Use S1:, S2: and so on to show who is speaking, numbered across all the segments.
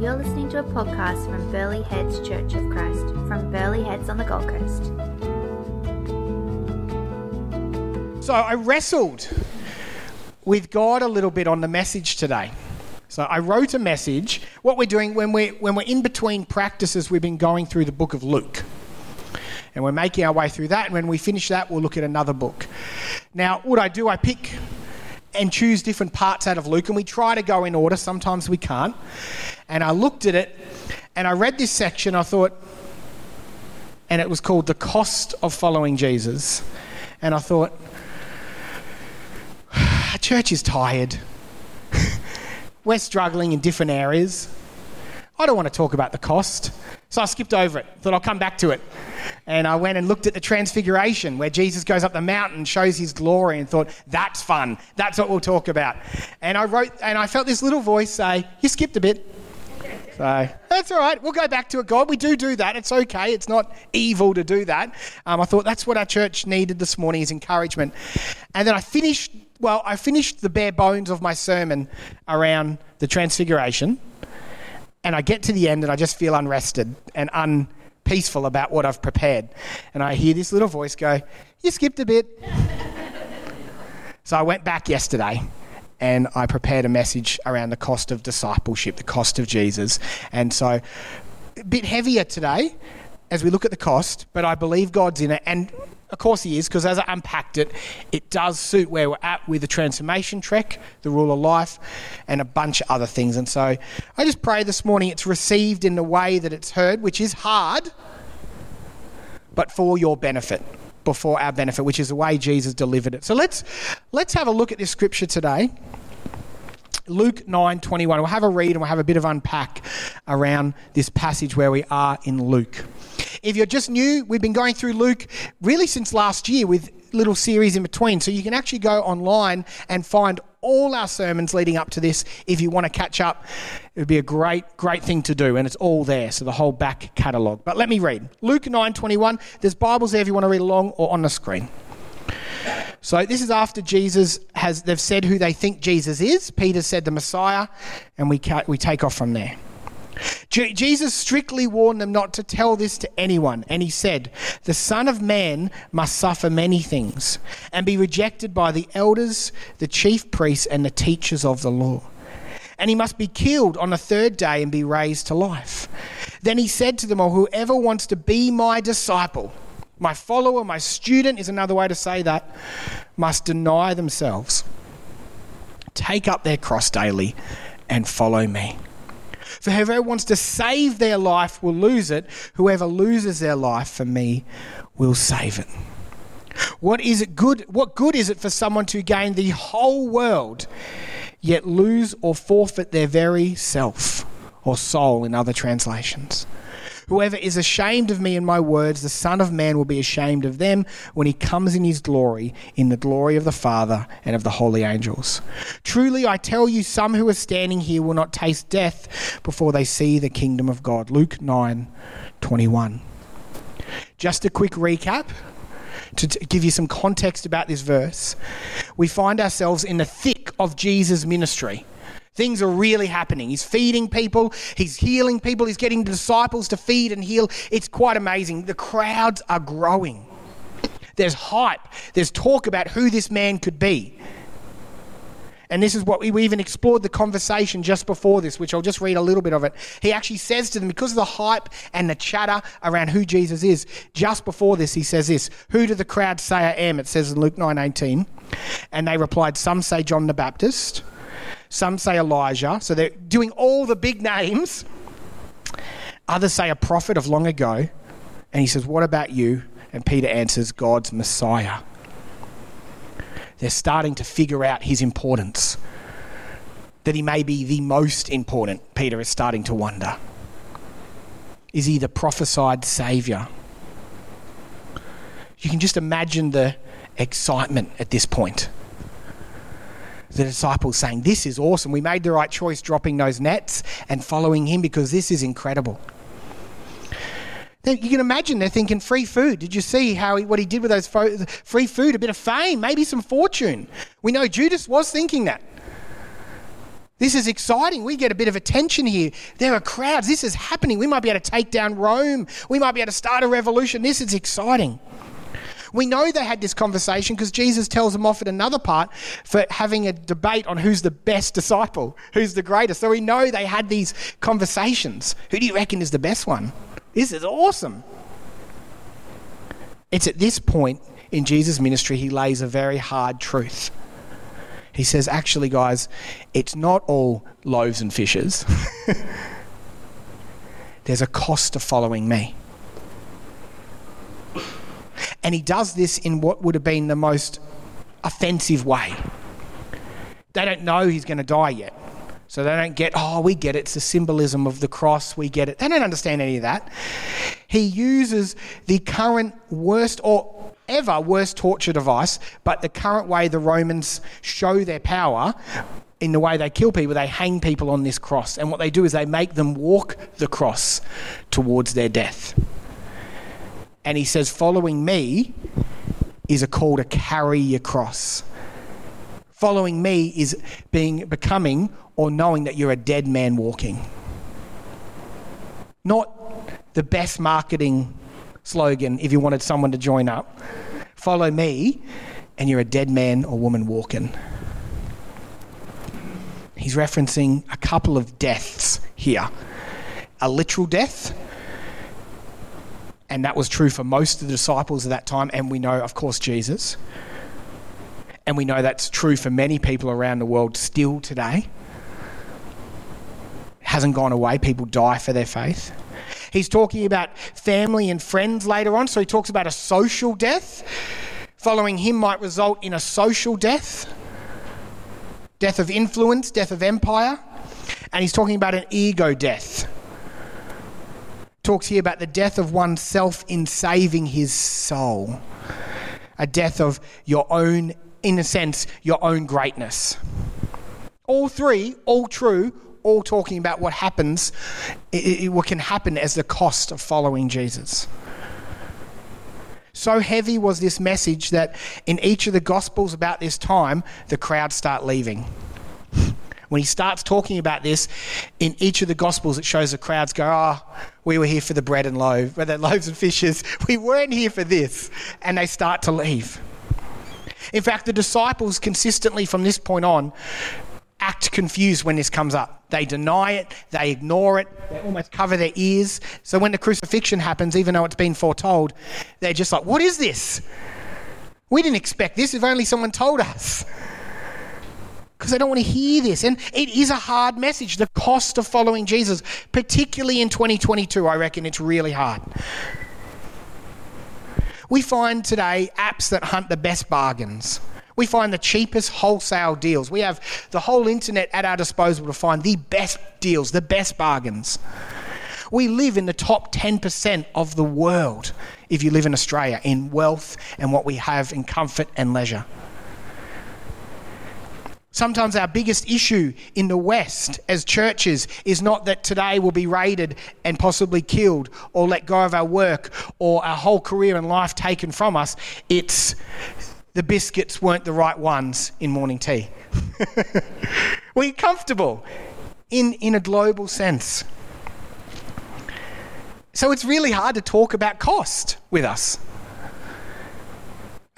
S1: You're listening to a podcast from Burleigh Heads Church of Christ from Burleigh Heads on the Gold Coast.
S2: So I wrestled with God a little bit on the message today. So I wrote a message. What we're doing when we're, when we're in between practices, we've been going through the book of Luke. And we're making our way through that. And when we finish that, we'll look at another book. Now, what I do, I pick and choose different parts out of Luke, and we try to go in order. Sometimes we can't. And I looked at it, and I read this section. I thought, and it was called The Cost of Following Jesus. And I thought, church is tired. We're struggling in different areas. I don't want to talk about the cost. So I skipped over it, thought I'll come back to it. And I went and looked at the Transfiguration, where Jesus goes up the mountain, shows his glory, and thought, that's fun. That's what we'll talk about. And I wrote, and I felt this little voice say, You skipped a bit. So that's all right. We'll go back to it, God. We do do that. It's okay. It's not evil to do that. Um, I thought that's what our church needed this morning is encouragement. And then I finished, well, I finished the bare bones of my sermon around the Transfiguration. And I get to the end and I just feel unrested and unpeaceful about what I've prepared. And I hear this little voice go, You skipped a bit. so I went back yesterday and I prepared a message around the cost of discipleship, the cost of Jesus. And so, a bit heavier today as we look at the cost, but I believe God's in it. And of course, He is, because as I unpacked it, it does suit where we're at with the transformation trek, the rule of life, and a bunch of other things. And so, I just pray this morning it's received in the way that it's heard, which is hard, but for your benefit before our benefit, which is the way Jesus delivered it. So let's let's have a look at this scripture today. Luke 9 21. We'll have a read and we'll have a bit of unpack around this passage where we are in Luke. If you're just new, we've been going through Luke really since last year with little series in between. So you can actually go online and find all our sermons leading up to this if you want to catch up. It would be a great, great thing to do, and it's all there, so the whole back catalogue. But let me read. Luke 9 21. There's Bibles there if you want to read along or on the screen. So this is after Jesus has they've said who they think Jesus is. Peter said the Messiah, and we we take off from there. Jesus strictly warned them not to tell this to anyone, and he said, The Son of Man must suffer many things and be rejected by the elders, the chief priests, and the teachers of the law. And he must be killed on the third day and be raised to life. Then he said to them all, Whoever wants to be my disciple, my follower, my student is another way to say that, must deny themselves, take up their cross daily, and follow me. For whoever wants to save their life will lose it. Whoever loses their life for me will save it. What is it good? What good is it for someone to gain the whole world, yet lose or forfeit their very self or soul in other translations? Whoever is ashamed of me and my words, the Son of Man will be ashamed of them when he comes in his glory, in the glory of the Father and of the holy angels. Truly, I tell you, some who are standing here will not taste death before they see the kingdom of God. Luke 9 21. Just a quick recap to give you some context about this verse. We find ourselves in the thick of Jesus' ministry. Things are really happening. He's feeding people, he's healing people, he's getting disciples to feed and heal. It's quite amazing. The crowds are growing. There's hype, there's talk about who this man could be. And this is what we, we even explored the conversation just before this, which I'll just read a little bit of it. He actually says to them, because of the hype and the chatter around who Jesus is, just before this, he says this Who do the crowd say I am? It says in Luke 9 18. And they replied, Some say John the Baptist some say Elijah. So they're doing all the big names. Others say a prophet of long ago. And he says, What about you? And Peter answers, God's Messiah. They're starting to figure out his importance. That he may be the most important, Peter is starting to wonder. Is he the prophesied Saviour? You can just imagine the excitement at this point the disciples saying, This is awesome. We made the right choice dropping those nets and following him because this is incredible. You can imagine they're thinking free food. Did you see how he, what he did with those fo- free food? A bit of fame, maybe some fortune. We know Judas was thinking that. This is exciting. We get a bit of attention here. There are crowds. This is happening. We might be able to take down Rome. We might be able to start a revolution. This is exciting. We know they had this conversation because Jesus tells them off at another part for having a debate on who's the best disciple, who's the greatest. So we know they had these conversations. Who do you reckon is the best one? This is awesome. It's at this point in Jesus' ministry he lays a very hard truth. He says, actually, guys, it's not all loaves and fishes. There's a cost to following me. And he does this in what would have been the most offensive way. They don't know he's going to die yet. So they don't get, oh, we get it. It's the symbolism of the cross. We get it. They don't understand any of that. He uses the current worst or ever worst torture device, but the current way the Romans show their power in the way they kill people, they hang people on this cross. And what they do is they make them walk the cross towards their death. And he says, following me is a call to carry your cross. Following me is being becoming or knowing that you're a dead man walking. Not the best marketing slogan if you wanted someone to join up. Follow me, and you're a dead man or woman walking. He's referencing a couple of deaths here a literal death and that was true for most of the disciples of that time, and we know, of course, Jesus. And we know that's true for many people around the world still today. It hasn't gone away. People die for their faith. He's talking about family and friends later on, so he talks about a social death. Following him might result in a social death, death of influence, death of empire. And he's talking about an ego death talks here about the death of oneself in saving his soul. A death of your own, in a sense, your own greatness. All three, all true, all talking about what happens, what can happen as the cost of following Jesus. So heavy was this message that in each of the Gospels about this time, the crowds start leaving when he starts talking about this in each of the Gospels, it shows the crowds go, Oh, we were here for the bread and loaf, the loaves and fishes. We weren't here for this. And they start to leave. In fact, the disciples consistently from this point on act confused when this comes up. They deny it, they ignore it, they almost cover their ears. So when the crucifixion happens, even though it's been foretold, they're just like, What is this? We didn't expect this if only someone told us because they don't want to hear this. And it is a hard message. The cost of following Jesus, particularly in 2022, I reckon it's really hard. We find today apps that hunt the best bargains. We find the cheapest wholesale deals. We have the whole internet at our disposal to find the best deals, the best bargains. We live in the top 10% of the world, if you live in Australia, in wealth and what we have in comfort and leisure. Sometimes our biggest issue in the West as churches is not that today we'll be raided and possibly killed or let go of our work or our whole career and life taken from us. It's the biscuits weren't the right ones in morning tea. We're comfortable in, in a global sense. So it's really hard to talk about cost with us.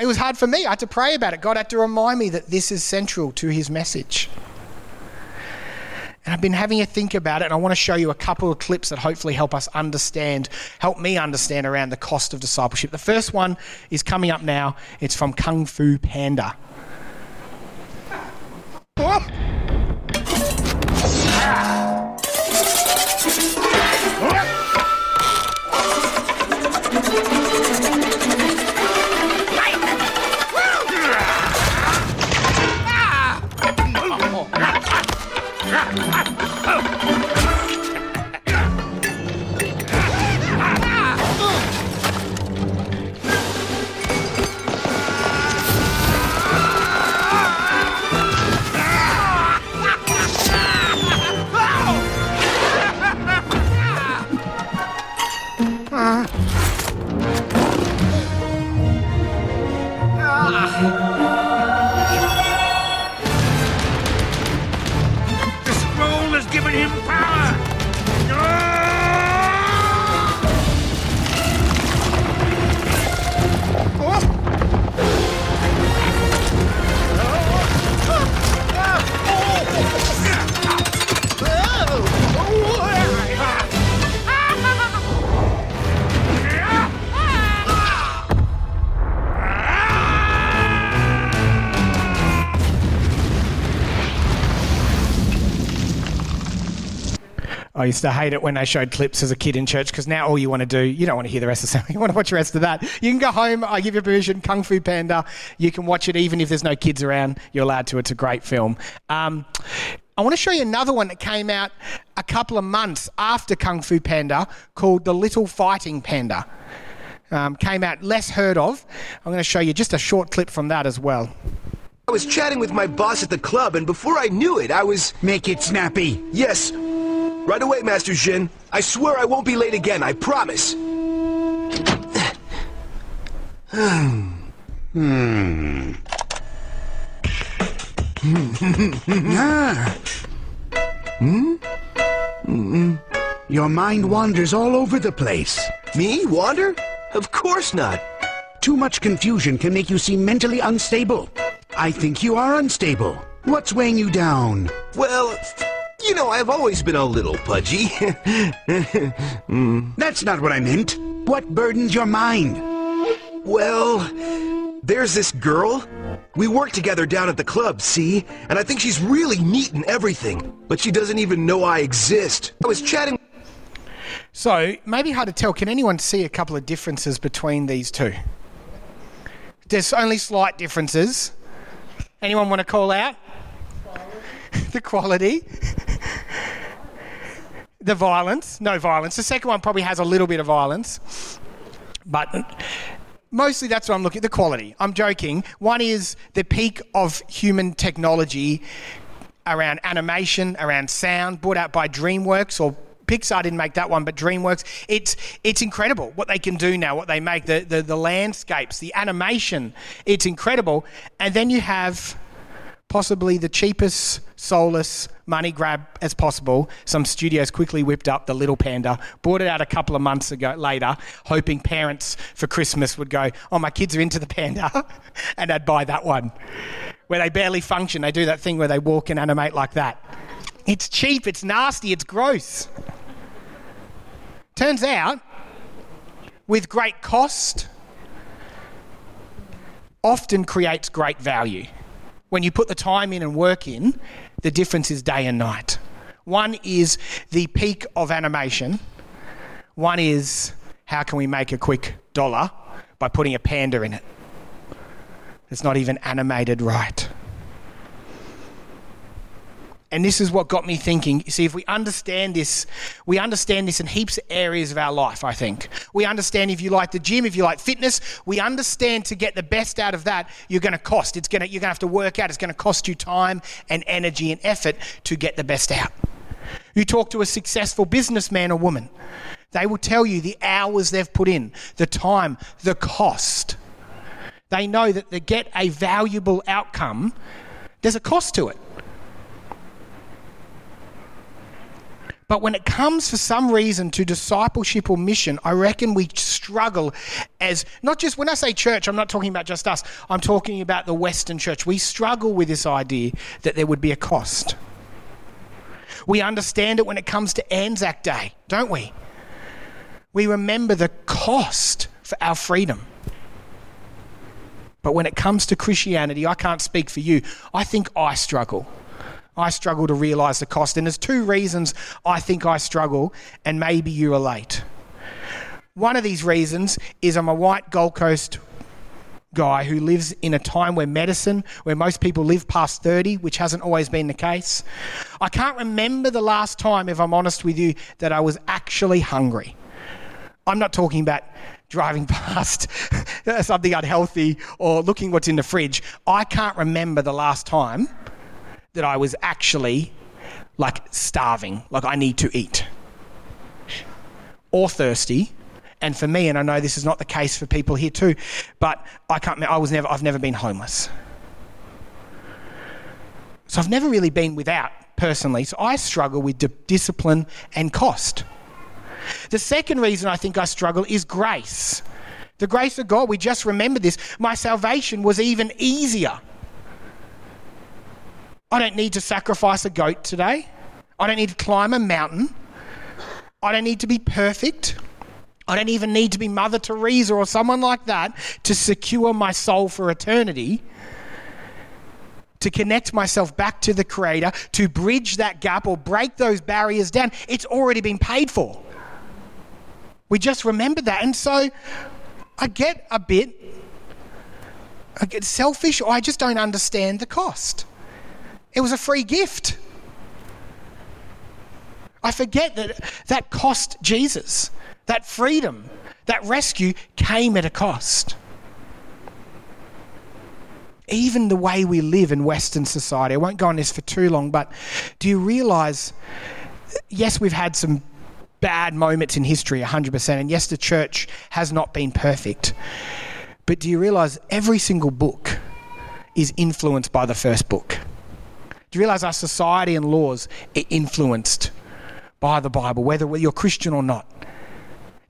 S2: It was hard for me. I had to pray about it. God had to remind me that this is central to his message. And I've been having a think about it, and I want to show you a couple of clips that hopefully help us understand, help me understand around the cost of discipleship. The first one is coming up now. It's from Kung Fu Panda. The scroll has
S3: given him
S2: I used to hate it when they showed clips as a kid in church because now all you want to do, you don't want to hear the rest of the sermon. You want to watch the rest of that. You can go home. I give you permission. Kung Fu Panda. You can watch it even if there's no kids around. You're allowed to. It's a great film. Um, I want to show you another one that came out a couple of months after Kung Fu Panda called The Little Fighting Panda. Um, came out less heard of. I'm going to show you just a short clip from that as well.
S4: I was chatting with my boss at the club, and before I knew it, I was.
S5: Make it snappy.
S4: Yes. Right away, Master Jin. I swear I won't be late again, I promise.
S5: hmm hmm Your mind wanders all over the place.
S4: Me, Wander? Of course not.
S5: Too much confusion can make you seem mentally unstable. I think you are unstable. What's weighing you down?
S4: Well, you know, I've always been a little pudgy. Hmm.
S5: That's not what I meant. What burdens your mind?
S4: well, there's this girl. We work together down at the club, see? And I think she's really neat and everything. But she doesn't even know I exist. I was chatting.
S2: So, maybe hard to tell. Can anyone see a couple of differences between these two? There's only slight differences. Anyone want to call out? the quality. The violence. No violence. The second one probably has a little bit of violence. But mostly that's what I'm looking at the quality. I'm joking. One is the peak of human technology around animation, around sound, brought out by DreamWorks or Pixar didn't make that one, but DreamWorks. It's it's incredible what they can do now, what they make, the, the, the landscapes, the animation. It's incredible. And then you have possibly the cheapest soulless money grab as possible. Some studios quickly whipped up the Little Panda, brought it out a couple of months ago later, hoping parents for Christmas would go, "Oh, my kids are into the panda," and I'd buy that one. Where they barely function, they do that thing where they walk and animate like that. It's cheap, it's nasty, it's gross. Turns out, with great cost, often creates great value. When you put the time in and work in, the difference is day and night. One is the peak of animation, one is how can we make a quick dollar by putting a panda in it. It's not even animated right. And this is what got me thinking. You see, if we understand this, we understand this in heaps of areas of our life, I think. We understand if you like the gym, if you like fitness, we understand to get the best out of that, you're going to cost. It's going to, you're going to have to work out. It's going to cost you time and energy and effort to get the best out. You talk to a successful businessman or woman, they will tell you the hours they've put in, the time, the cost. They know that to get a valuable outcome, there's a cost to it. But when it comes for some reason to discipleship or mission, I reckon we struggle as not just when I say church, I'm not talking about just us, I'm talking about the Western church. We struggle with this idea that there would be a cost. We understand it when it comes to Anzac Day, don't we? We remember the cost for our freedom. But when it comes to Christianity, I can't speak for you. I think I struggle. I struggle to realize the cost. And there's two reasons I think I struggle, and maybe you relate. One of these reasons is I'm a white Gold Coast guy who lives in a time where medicine, where most people live past 30, which hasn't always been the case. I can't remember the last time, if I'm honest with you, that I was actually hungry. I'm not talking about driving past something unhealthy or looking what's in the fridge. I can't remember the last time that I was actually like starving, like I need to eat, or thirsty. And for me, and I know this is not the case for people here too, but I can't. I was never. I've never been homeless, so I've never really been without personally. So I struggle with di- discipline and cost. The second reason I think I struggle is grace. The grace of God, we just remember this. My salvation was even easier. I don't need to sacrifice a goat today. I don't need to climb a mountain. I don't need to be perfect. I don't even need to be Mother Teresa or someone like that to secure my soul for eternity, to connect myself back to the Creator, to bridge that gap or break those barriers down. It's already been paid for. We just remember that. And so I get a bit I get selfish or I just don't understand the cost. It was a free gift. I forget that that cost Jesus. That freedom, that rescue came at a cost. Even the way we live in Western society, I won't go on this for too long, but do you realize, yes, we've had some bad moments in history, 100%, and yes, the church has not been perfect. But do you realize every single book is influenced by the first book? Do you realize our society and laws are influenced by the Bible, whether you're Christian or not?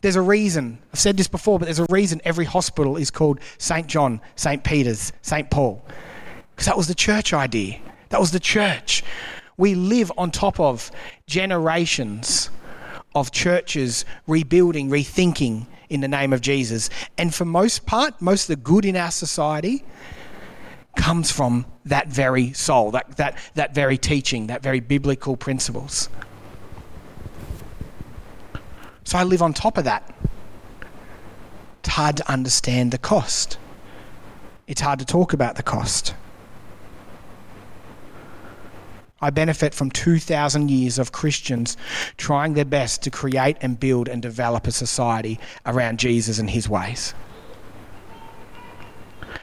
S2: There's a reason, I've said this before, but there's a reason every hospital is called St. John, St. Peter's, St. Paul. Because that was the church idea. That was the church. We live on top of generations of churches rebuilding, rethinking in the name of Jesus. And for most part, most of the good in our society comes from that very soul, that, that, that very teaching, that very biblical principles. So I live on top of that. It's hard to understand the cost. It's hard to talk about the cost. I benefit from 2,000 years of Christians trying their best to create and build and develop a society around Jesus and his ways.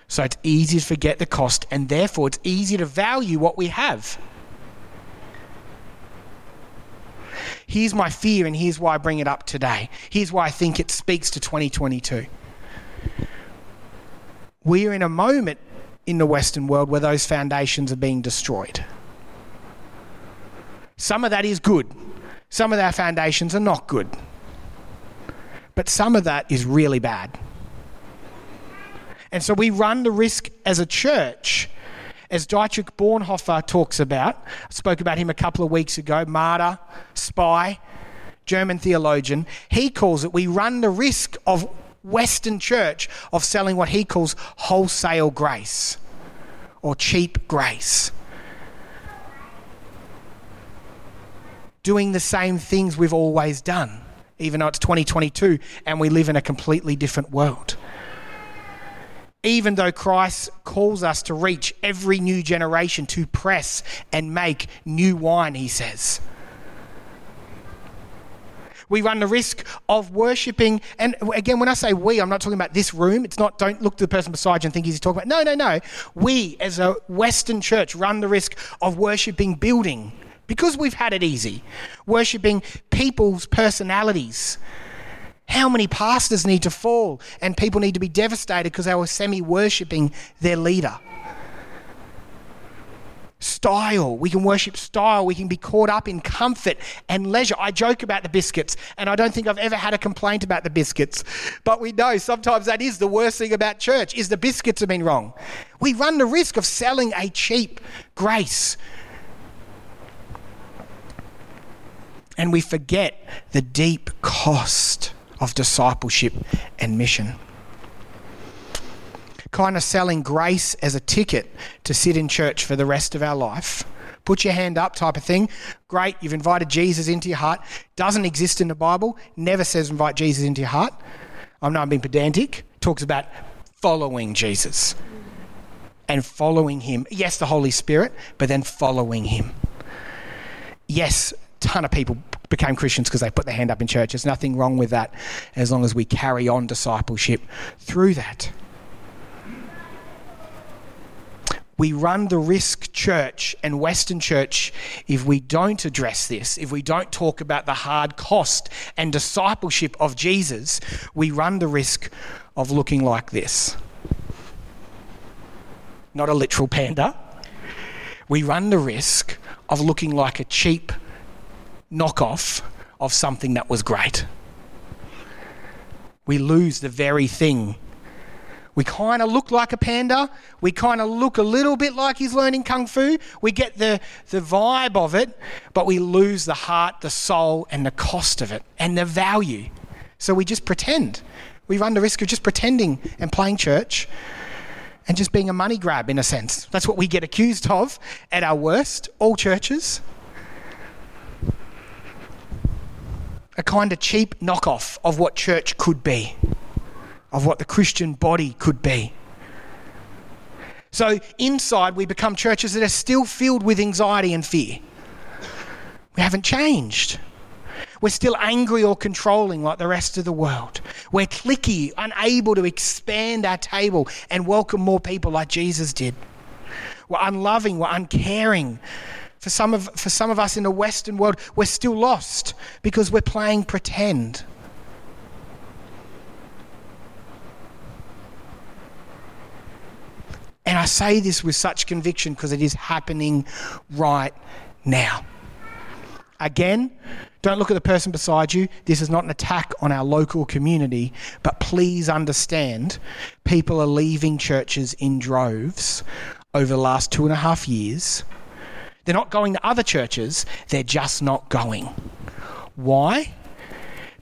S2: So it's easy to forget the cost, and therefore it's easy to value what we have. Here's my fear, and here's why I bring it up today. Here's why I think it speaks to 2022. We're in a moment in the Western world where those foundations are being destroyed. Some of that is good, some of our foundations are not good. But some of that is really bad. And so we run the risk as a church, as Dietrich Bonhoeffer talks about. I spoke about him a couple of weeks ago, martyr, spy, German theologian. He calls it we run the risk of Western church of selling what he calls wholesale grace or cheap grace. Doing the same things we've always done, even though it's 2022 and we live in a completely different world even though Christ calls us to reach every new generation to press and make new wine, he says. We run the risk of worshipping, and again, when I say we, I'm not talking about this room. It's not, don't look to the person beside you and think he's talking about. No, no, no. We, as a Western church, run the risk of worshipping building because we've had it easy, worshipping people's personalities how many pastors need to fall and people need to be devastated because they were semi worshipping their leader? Style. We can worship style. We can be caught up in comfort and leisure. I joke about the biscuits, and I don't think I've ever had a complaint about the biscuits. But we know sometimes that is the worst thing about church is the biscuits have been wrong. We run the risk of selling a cheap grace. And we forget the deep cost of discipleship and mission. Kind of selling grace as a ticket to sit in church for the rest of our life. Put your hand up, type of thing. Great, you've invited Jesus into your heart. Doesn't exist in the Bible. Never says invite Jesus into your heart. I know I'm being pedantic. Talks about following Jesus and following Him. Yes, the Holy Spirit, but then following Him. Yes, ton of people became Christians because they put their hand up in church. There's nothing wrong with that as long as we carry on discipleship through that. We run the risk, church and Western church, if we don't address this, if we don't talk about the hard cost and discipleship of Jesus, we run the risk of looking like this. Not a literal panda. We run the risk of looking like a cheap knockoff of something that was great. We lose the very thing. We kind of look like a panda. We kind of look a little bit like he's learning kung fu. We get the, the vibe of it, but we lose the heart, the soul, and the cost of it and the value. So we just pretend. We run the risk of just pretending and playing church and just being a money grab in a sense. That's what we get accused of at our worst, all churches. A kind of cheap knockoff of what church could be, of what the Christian body could be. So inside, we become churches that are still filled with anxiety and fear. We haven't changed. We're still angry or controlling like the rest of the world. We're clicky, unable to expand our table and welcome more people like Jesus did. We're unloving, we're uncaring. For some of, for some of us in the Western world, we're still lost because we're playing pretend. And I say this with such conviction because it is happening right now. Again, don't look at the person beside you. This is not an attack on our local community, but please understand people are leaving churches in droves over the last two and a half years. They're not going to other churches, they're just not going. Why?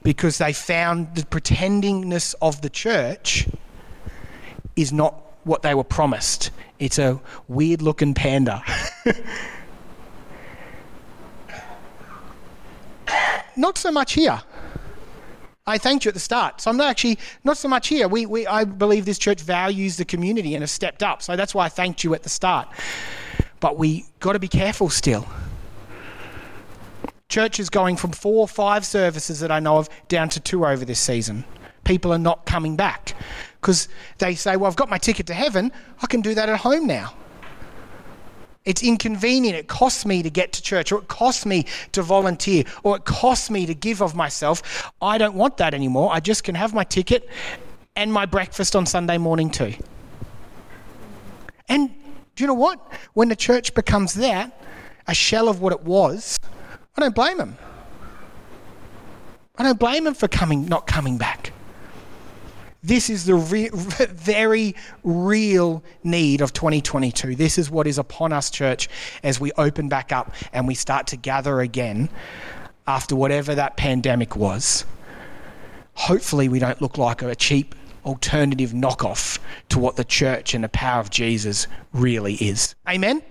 S2: Because they found the pretendingness of the church is not what they were promised. It's a weird looking panda. not so much here. I thanked you at the start. So I'm not actually not so much here. We, we, I believe this church values the community and has stepped up. So that's why I thanked you at the start. But we got to be careful still. Church is going from four or five services that I know of down to two over this season. People are not coming back because they say, Well, I've got my ticket to heaven. I can do that at home now. It's inconvenient. It costs me to get to church, or it costs me to volunteer, or it costs me to give of myself. I don't want that anymore. I just can have my ticket and my breakfast on Sunday morning too. And do you know what? When the church becomes that, a shell of what it was, I don't blame them. I don't blame them for coming, not coming back. This is the re- very real need of 2022. This is what is upon us, church, as we open back up and we start to gather again after whatever that pandemic was. Hopefully, we don't look like a cheap alternative knockoff to what the church and the power of Jesus really is. Amen?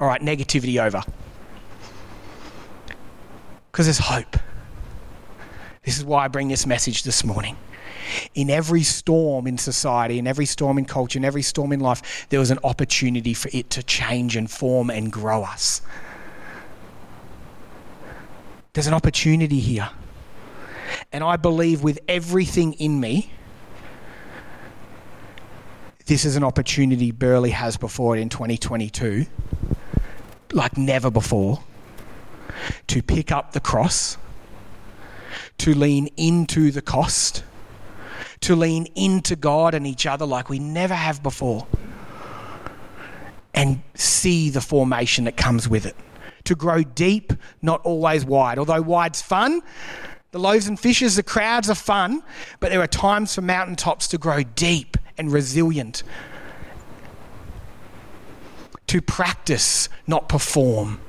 S2: All right, negativity over. Because there's hope. This is why I bring this message this morning. In every storm in society, in every storm in culture, in every storm in life, there was an opportunity for it to change and form and grow us. There's an opportunity here. And I believe with everything in me, this is an opportunity Burleigh has before it in 2022, like never before, to pick up the cross to lean into the cost, to lean into God and each other like we never have before, and see the formation that comes with it. To grow deep, not always wide. Although wide's fun, the loaves and fishes, the crowds are fun, but there are times for mountaintops to grow deep and resilient. To practice, not perform.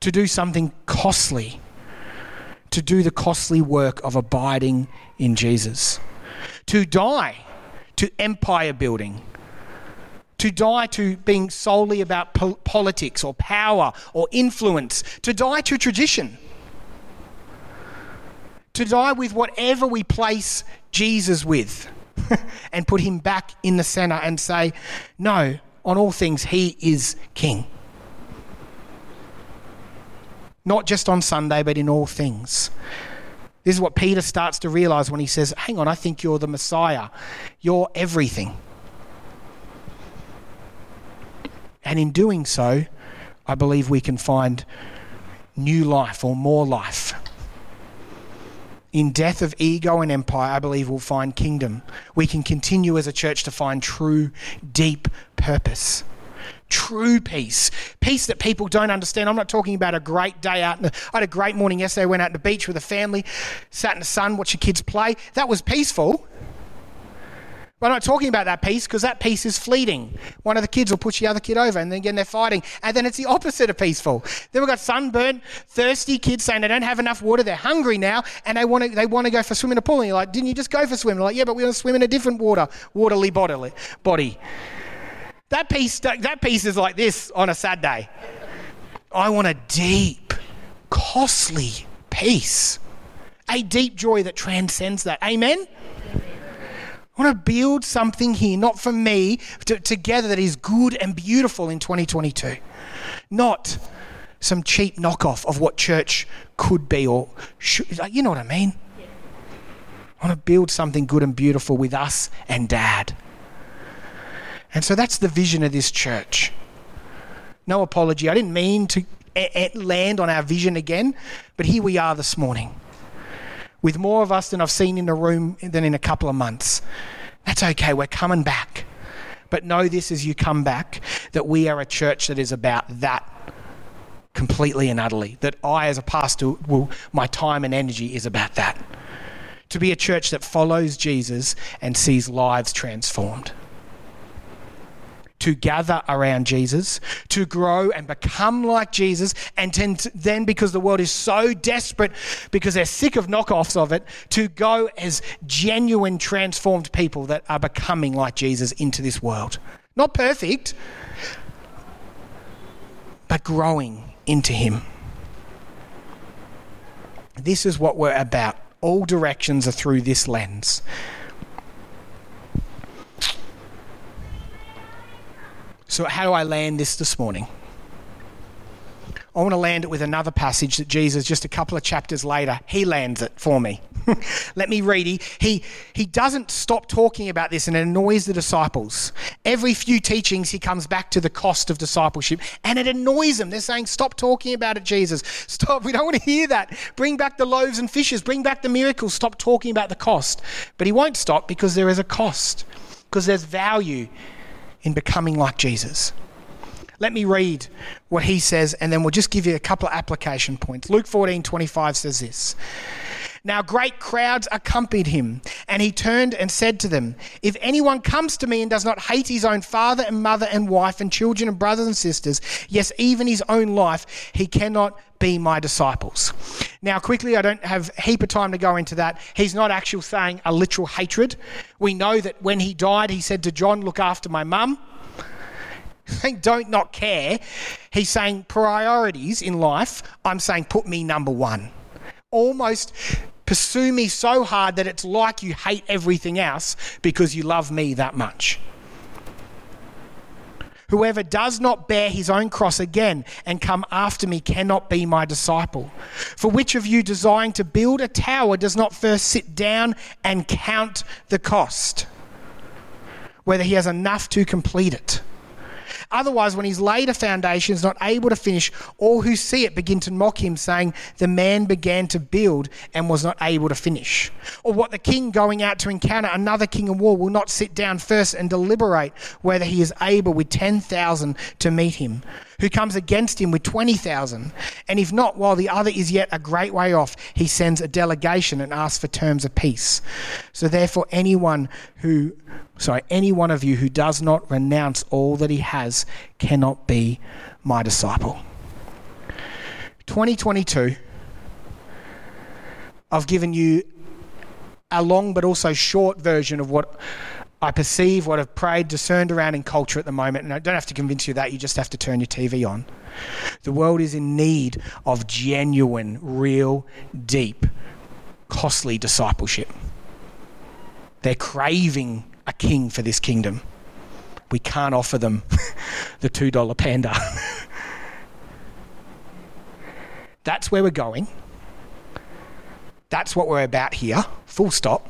S2: To do something costly to do the costly work of abiding in Jesus, to die to empire building, to die to being solely about po- politics or power or influence, to die to tradition, to die with whatever we place Jesus with and put him back in the center and say, No, on all things, he is king not just on Sunday, but in all things. This is what Peter starts to realize when he says, Hang on, I think you're the Messiah. You're everything. And in doing so, I believe we can find new life or more life. In death of ego and empire, I believe we'll find kingdom. We can continue as a church to find true, deep purpose true peace, peace that people don't understand. I'm not talking about a great day out. I had a great morning yesterday. Went out to the beach with the family, sat in the sun, watched the kids play. That was peaceful. I'm not talking about that peace because that peace is fleeting. One of the kids will push the other kid over and then again they're fighting. And then it's the opposite of peaceful. Then we've got sunburnt, thirsty kids saying they don't have enough water, they're hungry now, and they want to they want to go for swim in a pool. And you're like, didn't you just go for swim? They're like, yeah, but we want to swim in a different water, waterly bodily, body. That peace, that peace is like this on a sad day. I want a deep, costly peace. A deep joy that transcends that. Amen? I want to build something here, not for me, to, together that is good and beautiful in 2022. Not some cheap knockoff of what church could be or should, you know what I mean? I want to build something good and beautiful with us and dad. And so that's the vision of this church. No apology. I didn't mean to land on our vision again, but here we are this morning with more of us than I've seen in a room than in a couple of months. That's okay, we're coming back. But know this as you come back that we are a church that is about that completely and utterly. That I, as a pastor, will, my time and energy is about that. To be a church that follows Jesus and sees lives transformed to gather around Jesus, to grow and become like Jesus, and then, because the world is so desperate, because they're sick of knockoffs of it, to go as genuine, transformed people that are becoming like Jesus into this world. Not perfect, but growing into Him. This is what we're about. All directions are through this lens. So, how do I land this this morning? I want to land it with another passage that Jesus, just a couple of chapters later, he lands it for me. Let me read. He, he, he doesn't stop talking about this and it annoys the disciples. Every few teachings, he comes back to the cost of discipleship and it annoys them. They're saying, Stop talking about it, Jesus. Stop. We don't want to hear that. Bring back the loaves and fishes. Bring back the miracles. Stop talking about the cost. But he won't stop because there is a cost, because there's value in becoming like Jesus. Let me read what he says, and then we'll just give you a couple of application points. Luke 14 25 says this. Now, great crowds accompanied him, and he turned and said to them, If anyone comes to me and does not hate his own father and mother and wife and children and brothers and sisters, yes, even his own life, he cannot be my disciples. Now, quickly, I don't have a heap of time to go into that. He's not actually saying a literal hatred. We know that when he died, he said to John, Look after my mum. Don't not care. He's saying priorities in life. I'm saying put me number one. Almost pursue me so hard that it's like you hate everything else because you love me that much. Whoever does not bear his own cross again and come after me cannot be my disciple. For which of you desiring to build a tower does not first sit down and count the cost, whether he has enough to complete it? Otherwise, when he's laid a foundation, is not able to finish, all who see it begin to mock him, saying, The man began to build and was not able to finish. Or what the king going out to encounter another king in war will not sit down first and deliberate whether he is able with 10,000 to meet him who comes against him with 20,000. And if not, while the other is yet a great way off, he sends a delegation and asks for terms of peace. So therefore, anyone who, sorry, any one of you who does not renounce all that he has cannot be my disciple. 2022, I've given you a long but also short version of what I perceive what I've prayed, discerned around in culture at the moment, and I don't have to convince you that, you just have to turn your TV on. The world is in need of genuine, real, deep, costly discipleship. They're craving a king for this kingdom. We can't offer them the $2 panda. That's where we're going. That's what we're about here, full stop.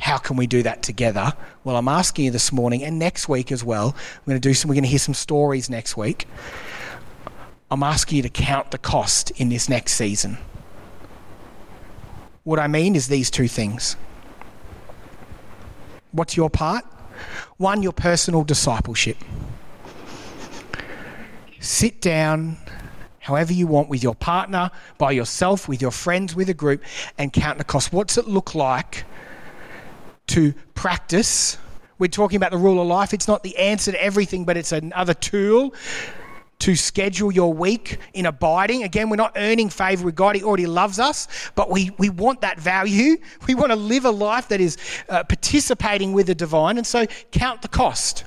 S2: How can we do that together? Well, I'm asking you this morning and next week as well. We're going to do some. We're going to hear some stories next week. I'm asking you to count the cost in this next season. What I mean is these two things. What's your part? One, your personal discipleship. Sit down however you want with your partner, by yourself, with your friends, with a group, and count the cost. What's it look like to practice? We're talking about the rule of life. It's not the answer to everything, but it's another tool to schedule your week in abiding. Again, we're not earning favor with God, He already loves us, but we, we want that value. We want to live a life that is uh, participating with the divine, and so count the cost.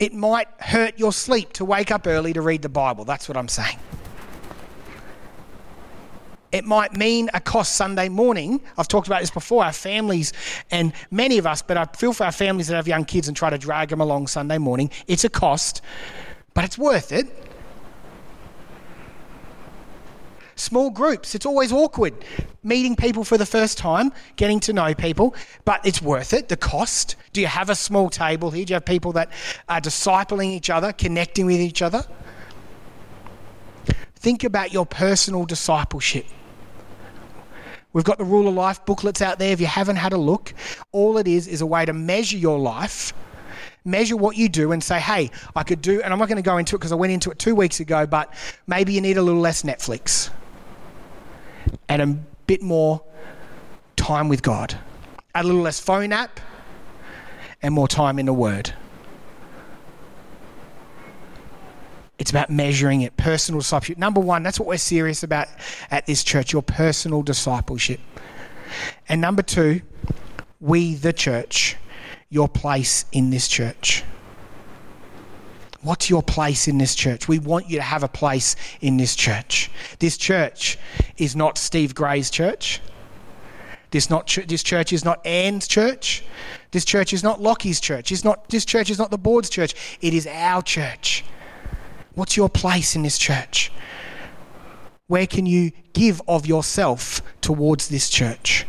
S2: It might hurt your sleep to wake up early to read the Bible. That's what I'm saying. It might mean a cost Sunday morning. I've talked about this before. Our families, and many of us, but I feel for our families that have young kids and try to drag them along Sunday morning. It's a cost, but it's worth it. Small groups, it's always awkward. Meeting people for the first time, getting to know people, but it's worth it. The cost. Do you have a small table here? Do you have people that are discipling each other, connecting with each other? Think about your personal discipleship. We've got the Rule of Life booklets out there. If you haven't had a look, all it is is a way to measure your life, measure what you do, and say, hey, I could do, and I'm not going to go into it because I went into it two weeks ago, but maybe you need a little less Netflix and a bit more time with God, a little less phone app, and more time in the Word. It's about measuring it, personal discipleship. Number one, that's what we're serious about at this church your personal discipleship. And number two, we, the church, your place in this church. What's your place in this church? We want you to have a place in this church. This church is not Steve Gray's church. This, not ch- this church is not Anne's church. This church is not Lockie's church. It's not, this church is not the board's church. It is our church. What's your place in this church? Where can you give of yourself towards this church?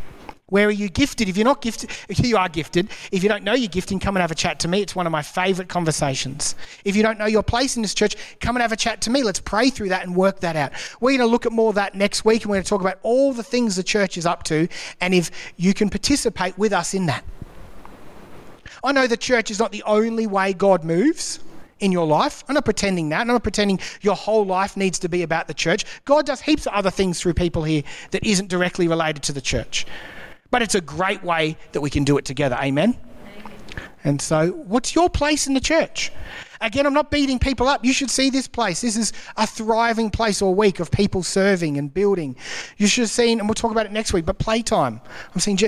S2: Where are you gifted? If you're not gifted, if you are gifted. If you don't know you're gifting, come and have a chat to me. It's one of my favourite conversations. If you don't know your place in this church, come and have a chat to me. Let's pray through that and work that out. We're going to look at more of that next week and we're going to talk about all the things the church is up to and if you can participate with us in that. I know the church is not the only way God moves in your life. I'm not pretending that. I'm not pretending your whole life needs to be about the church. God does heaps of other things through people here that isn't directly related to the church. But it's a great way that we can do it together. Amen? And so, what's your place in the church? Again, I'm not beating people up. You should see this place. This is a thriving place all week of people serving and building. You should have seen, and we'll talk about it next week, but playtime. I'm seeing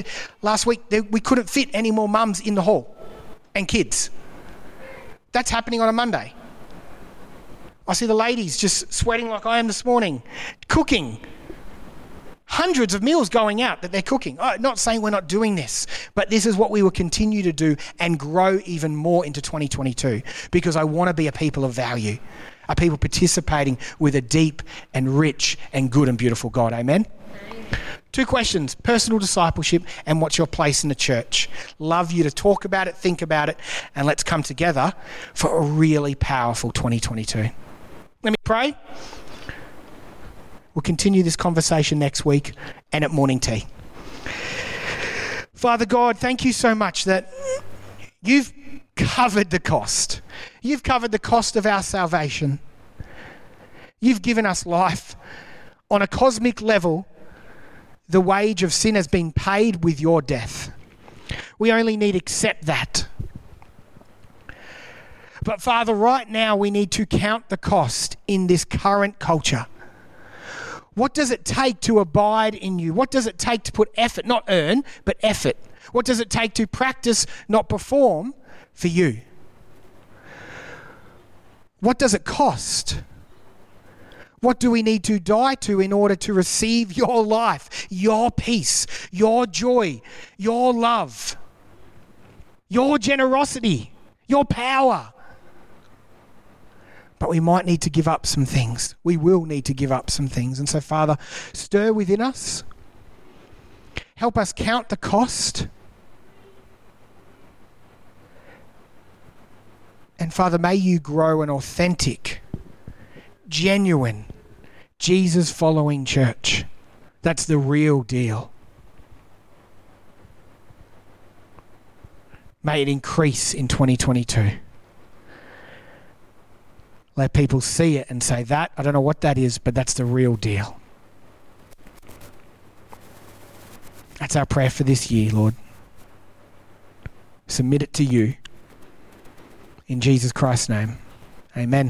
S2: last week we couldn't fit any more mums in the hall and kids. That's happening on a Monday. I see the ladies just sweating like I am this morning, cooking, hundreds of meals going out that they're cooking. I'm not saying we're not doing this, but this is what we will continue to do and grow even more into 2022 because I want to be a people of value, a people participating with a deep and rich and good and beautiful God. Amen. Two questions personal discipleship and what's your place in the church. Love you to talk about it, think about it, and let's come together for a really powerful 2022. Let me pray. We'll continue this conversation next week and at morning tea. Father God, thank you so much that you've covered the cost. You've covered the cost of our salvation. You've given us life on a cosmic level. The wage of sin has been paid with your death. We only need accept that. But Father, right now we need to count the cost in this current culture. What does it take to abide in you? What does it take to put effort, not earn, but effort? What does it take to practice, not perform for you? What does it cost? What do we need to die to in order to receive your life, your peace, your joy, your love, your generosity, your power? but we might need to give up some things. We will need to give up some things. And so, Father, stir within us. Help us count the cost. And Father, may you grow an authentic, genuine, Jesus following church. That's the real deal. May it increase in 2022. Let people see it and say, That, I don't know what that is, but that's the real deal. That's our prayer for this year, Lord. Submit it to you. In Jesus Christ's name. Amen.